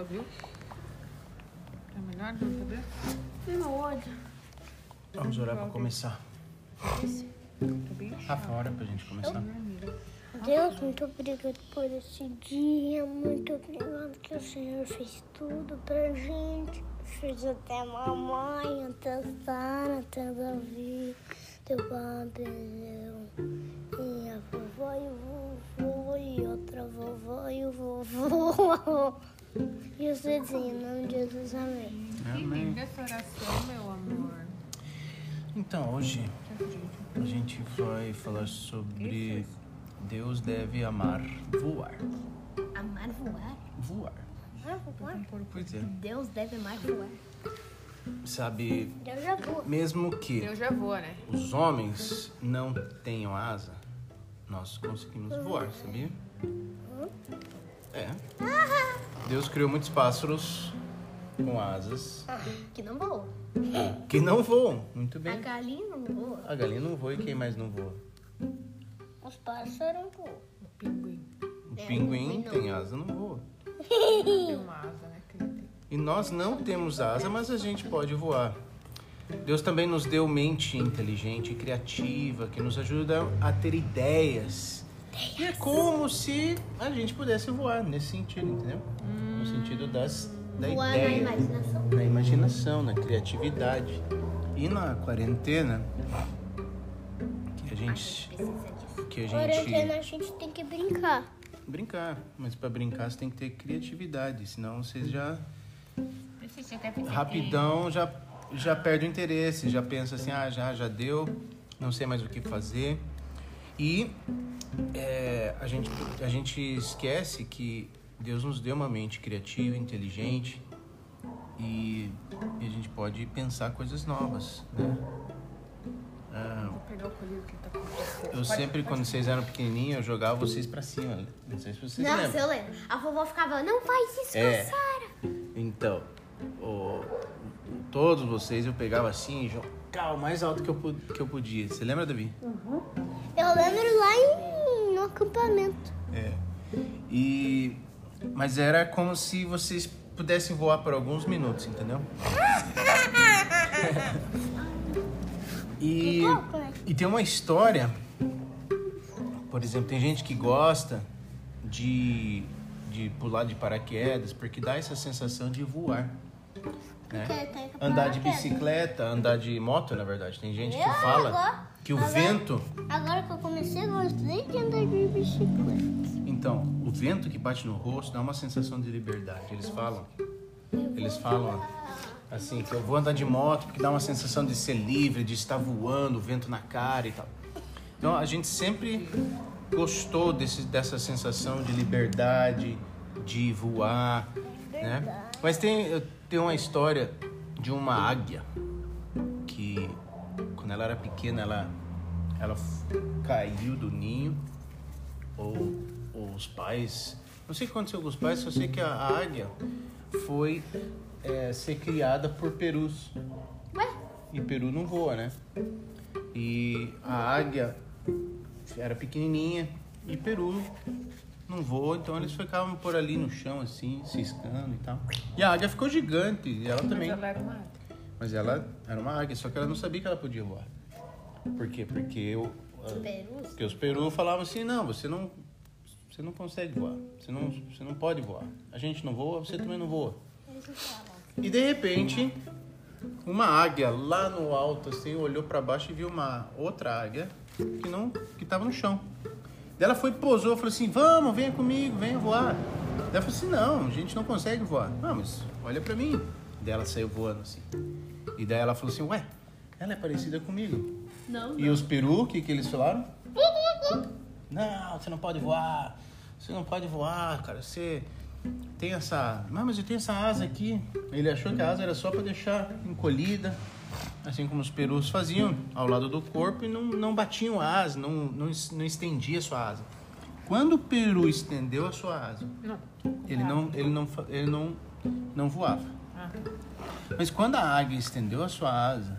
água, viu? É melhor beber? Não, outro. Vamos orar pra começar. Tá bem Rafa, ora pra gente começar. Deus, muito obrigado por esse dia. Muito obrigado que o Senhor fez tudo pra gente. Fez até a mamãe, até a Sara, até a Davi, teu Gabriel, e a vovó e o vovô, e outra vovó e o vovô. E os dedos em nome de Jesus, amém. Que Amém. linda essa oração, meu amor. Então, hoje a gente vai falar sobre Deus deve amar voar. Amar voar? Voar. Amar voar? Pois é. Deus deve amar voar. Sabe, Deus já voa. mesmo que Eu já vou, né? os homens não tenham asa, nós conseguimos voar, sabia? É. Deus criou muitos pássaros com asas Que não voa. que não voam. Muito A bem. galinha não voa. A galinha não voa e quem mais não voa? Os pássaros voam. O pinguim. O É, pinguim não. tem asa, não voa. Tem uma asa, né? E nós não temos asa, mas a gente pode voar. Deus também nos deu mente inteligente e criativa, que nos ajuda a ter ideias. E é como se a gente pudesse voar nesse sentido, entendeu? No sentido das, da Voar na ideia, imaginação. na imaginação, na criatividade. E na quarentena, que a gente, que a Quarentena gente a gente tem que brincar. brincar, mas para brincar você tem que ter criatividade, senão vocês já rapidão já já perde o interesse, já pensa assim, ah, já já deu, não sei mais o que fazer. E é, a gente a gente esquece que Deus nos deu uma mente criativa, inteligente e, e a gente pode pensar coisas novas, né? Ah, Vou pegar o colírio que ele tá eu sempre, quando vocês eram pequenininhos, eu jogava vocês pra cima. Não sei se vocês Nossa, lembram. eu lembro. A vovó ficava, não faz isso É. Sara. Então, o- todos vocês eu pegava assim e jogava o mais alto que eu, que eu podia. Você lembra, Davi? Eu lembro lá em, no acampamento. É. E, mas era como se vocês pudessem voar por alguns minutos, entendeu? e, e tem uma história, por exemplo, tem gente que gosta de, de pular de paraquedas porque dá essa sensação de voar. Né? Tem que Andar de bicicleta, andar de moto, na verdade. Tem gente que fala que o agora- vento Agora que eu comecei, eu gostei de andar de bicicleta. Então, o vento que bate no rosto dá uma sensação de liberdade. Eles falam, eles falam assim que eu vou andar de moto porque dá uma sensação de ser livre, de estar voando, o vento na cara e tal. Então, a gente sempre gostou desse, dessa sensação de liberdade, de voar, né? Mas tem tenho uma história de uma águia que quando ela era pequena ela ela caiu do ninho ou, ou os pais. Não sei o que aconteceu com os pais, só sei que a, águia foi é, ser criada por perus. Ué? E peru não voa, né? E a águia era pequenininha e peru não voa, então eles ficavam por ali no chão, assim, ciscando e tal. E a águia ficou gigante, e ela Mas também. ela era uma águia. Mas ela era uma águia, só que ela não sabia que ela podia voar. Por quê? Porque eu, Perus? porque os peru falavam assim, não, você não, você não consegue voar, você não, você não pode voar. A gente não voa, você também não voa. E de repente, uma águia lá no alto assim olhou para baixo e viu uma outra águia que não, que estava no chão. Daí ela foi posou, falou assim, vamos, venha comigo, venha voar. Daí ela falou assim, não, a gente não consegue voar. Não, mas olha para mim. Daí ela saiu voando assim. E daí ela falou assim, ué, ela é parecida comigo. Não. E os peru, o que, que eles falaram? Não, você não pode voar. Você não pode voar, cara. Você tem essa. Não, mas eu tenho essa asa aqui. Ele achou que a asa era só para deixar encolhida, assim como os perus faziam ao lado do corpo e não, não batiam a asa, não, não, não estendia a sua asa. Quando o peru estendeu a sua asa, Não. ele não, ele não, ele não, não voava. Ah, Mas quando a águia estendeu a sua asa,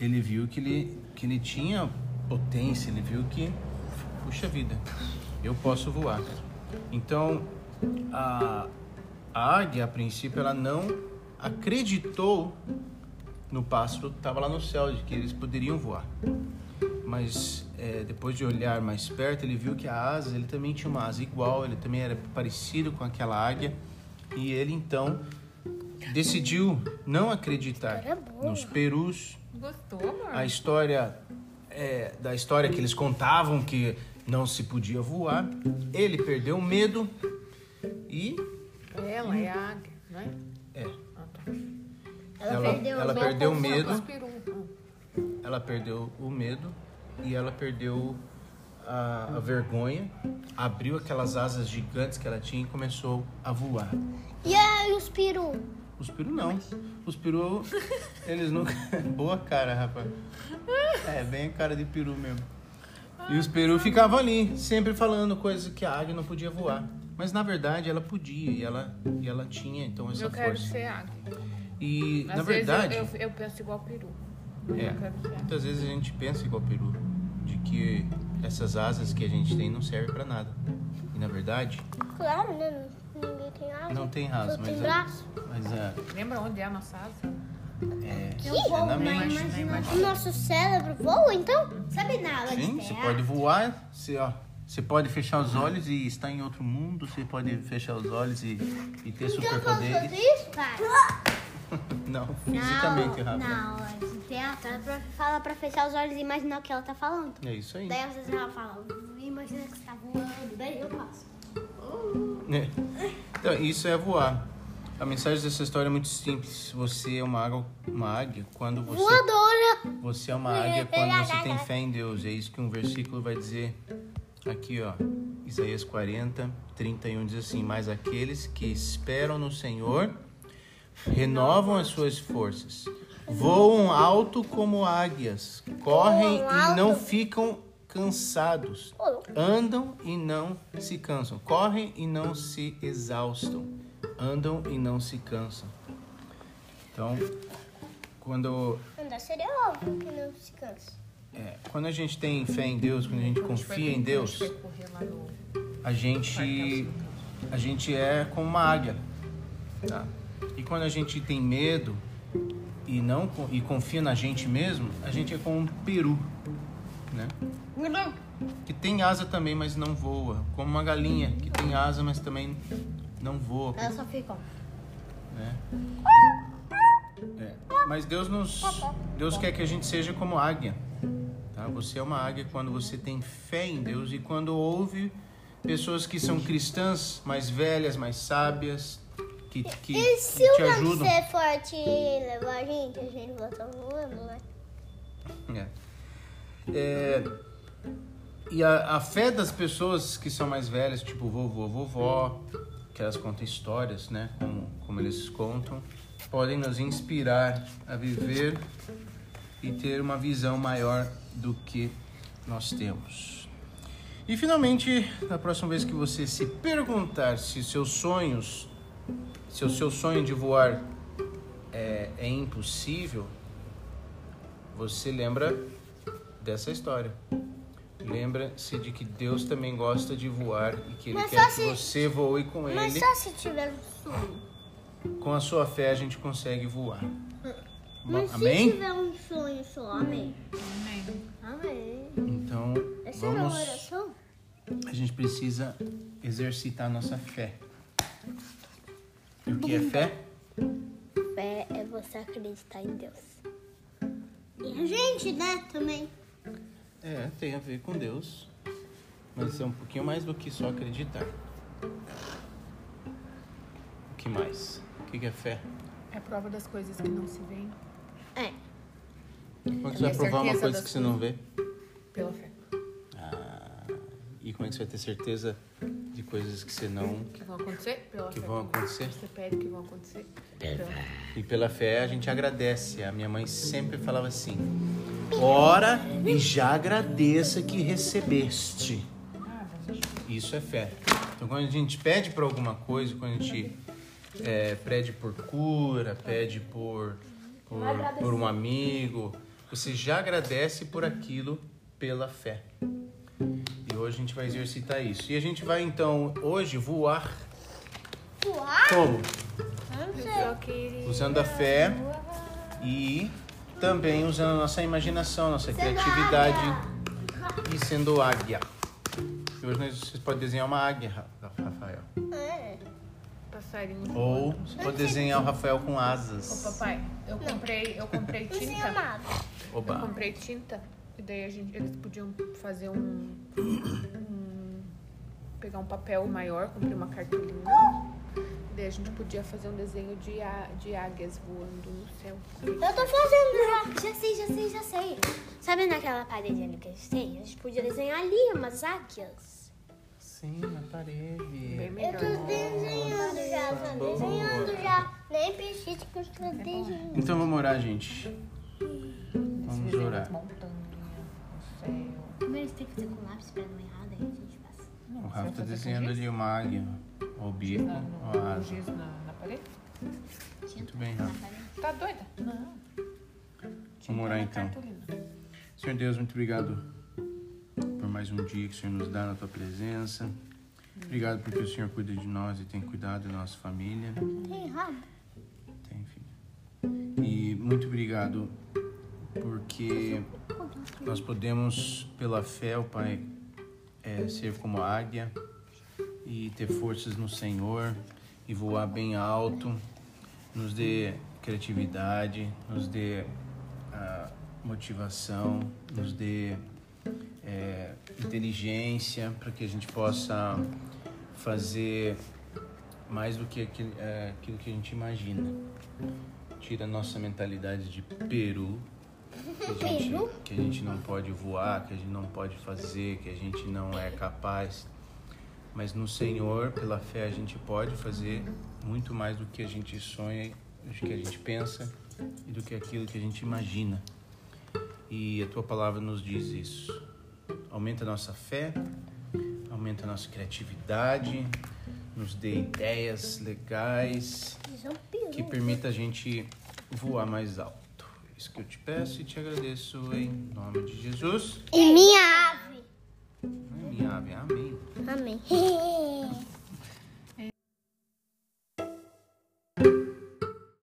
ele viu que ele, que ele tinha potência, ele viu que, puxa vida, eu posso voar. Então, a, a águia, a princípio, ela não acreditou no pássaro que estava lá no céu, de que eles poderiam voar. Mas é, depois de olhar mais perto, ele viu que a asa, ele também tinha uma asa igual, ele também era parecido com aquela águia. E ele então decidiu não acreditar nos perus, Gostou, amor? a história é, da história que eles contavam que não se podia voar. Ele perdeu o medo e Ela é a águia, não é? é, Ah, tá. Ela, ela, perdeu ela o perdeu o medo, peru. ela perdeu o medo e ela perdeu a, a vergonha, abriu aquelas asas gigantes que ela tinha e começou a voar. E aí os peru? Os peru não. Os peru, eles nunca. Boa cara, rapaz. É, bem a cara de peru mesmo. E os peru ficavam ali, sempre falando coisas que a águia não podia voar. Mas na verdade ela podia e ela, e ela tinha então essa Eu quero força. ser águia. E Às na vezes verdade, eu, eu, eu penso igual peru. É. eu quero ser águia. muitas vezes a gente pensa igual peru, de que essas asas que a gente tem não servem pra nada. E na verdade, Claro, né? Ninguém tem asa. não tem Só mas tem é, braço. mas é, Lembra onde é a nossa asa? é, Eu é na mente. O nosso cérebro voa, então? Sabe na aula Sim, você pode voar, você, ó, você pode fechar os olhos e estar em outro mundo, você pode fechar os olhos e, e ter Então superpoderes. fazer isso, pai? Não, fisicamente, Rafa. Na aula de teatro, ela pra- fala pra fechar os olhos e imaginar o que ela tá falando. É isso aí. Daí às vezes ela fala, imagina que você tá voando, daí eu faço. É. Então, isso é voar. A mensagem dessa história é muito simples. Você é uma águia, uma águia quando você Voadora! Você é uma águia quando você tem fé em Deus. É isso que um versículo vai dizer aqui, ó. Isaías 40, 31 diz assim: Mas aqueles que esperam no Senhor renovam as suas forças, voam alto como águias, correm e não ficam cansados, andam e não se cansam, correm e não se exaustam, andam e não se cansam. Então, quando Andar seria óbvio que não se cansa. É, quando a gente tem fé em Deus, quando a gente confia em Deus, A gente a gente é como uma águia, tá? E quando a gente tem medo e não e confia na gente mesmo, a gente é como um peru, né? Que tem asa também, mas não voa, como uma galinha que tem asa, mas também não voa, Ela só fica, né? É, Mas Deus nos Deus quer que a gente seja como águia. Tá? Você é uma águia quando você tem fé em Deus e quando ouve pessoas que são cristãs, mais velhas, mais sábias, que, que, E que se te o vento ajudam. ser forte e levar a gente, a gente volta voando, né? É. É, e a, a fé das pessoas que são mais velhas, tipo vovô, vovó, que elas contam histórias, né? Como, como eles contam, podem nos inspirar a viver e ter uma visão maior do que nós temos. E finalmente, na próxima vez que você se perguntar se seus sonhos, se o seu sonho de voar é, é impossível, você lembra dessa história. Lembra-se de que Deus também gosta de voar e que Ele Mas quer que se- você voe com Mas Ele. só se tiver um sonho. Com a sua fé a gente consegue voar. Mas se Amém? tiver um sonho só, amém. Amém. Amém. Então, Essa era vamos, oração? a gente precisa exercitar a nossa fé. E o que é fé? Fé é você acreditar em Deus. E a gente, né, também. É, tem a ver com Deus. Mas é um pouquinho mais do que só acreditar. O que mais? O que é fé? É prova das coisas que não se veem É. Como é que você vai provar uma coisa que você não vê? pela fé. Ah, e como é que você vai ter certeza de coisas que você não. Que vão acontecer pela Que fé. vão acontecer. Você pede que vão acontecer pela. E pela fé a gente agradece. A minha mãe sempre falava assim: ora e já agradeça que recebeste. Isso é fé. Então quando a gente pede por alguma coisa, quando a gente é, pede por cura, pede por, por, por um amigo, você já agradece por aquilo pela fé. E hoje a gente vai exercitar isso. E a gente vai então hoje voar Voar? Como? Usando a fé e também usando a nossa imaginação, nossa criatividade e sendo águia. E hoje vocês podem desenhar uma águia, Ra- Rafael. É. Passarinho. Ou você pode desenhar o Rafael com Ô, asas. papai, eu comprei, eu comprei tinta. nada. Eu Oba. comprei tinta. E daí a gente, eles podiam fazer um, um- pegar um papel maior, comprei uma cartolina. Daí a gente podia fazer um desenho de, á- de águias voando no céu. Eu tô fazendo já. Já sei, já sei, já sei. Sabe naquela parede ali que a gente tem? A gente podia desenhar ali umas águias. Sim, na parede. Bem Eu melhor. tô desenhando já, tô boa. desenhando já. Nem precisa que eu tô desenhando. Então vamos orar, gente. Vamos orar. Céu. Primeiro tem que fazer com lápis pra não errar, daí a gente passa. O Rafa tá desenhando ali uma águia. O bico, Na, ó a no, asa. giz na, na parede? Muito bem, Rafa. Tá doida? Não. Vamos orar então. cartolina. Senhor Deus, muito obrigado por mais um dia que o Senhor nos dá na tua presença. Obrigado porque o Senhor cuida de nós e tem cuidado da nossa família. Tem rabo. Tem, filho. E muito obrigado porque nós podemos, pela fé, o Pai, é, ser como a águia e ter forças no Senhor e voar bem alto. Nos dê criatividade, nos dê ah, motivação, nos dê é, inteligência para que a gente possa fazer mais do que aquilo, é, aquilo que a gente imagina. Tira a nossa mentalidade de peru, que a, gente, que a gente não pode voar, que a gente não pode fazer, que a gente não é capaz. Mas no Senhor, pela fé, a gente pode fazer muito mais do que a gente sonha, do que a gente pensa e do que aquilo que a gente imagina. E a tua palavra nos diz isso. Aumenta a nossa fé, aumenta a nossa criatividade, nos dê ideias legais que permita a gente voar mais alto. Isso que eu te peço e te agradeço em nome de Jesus. E minha me.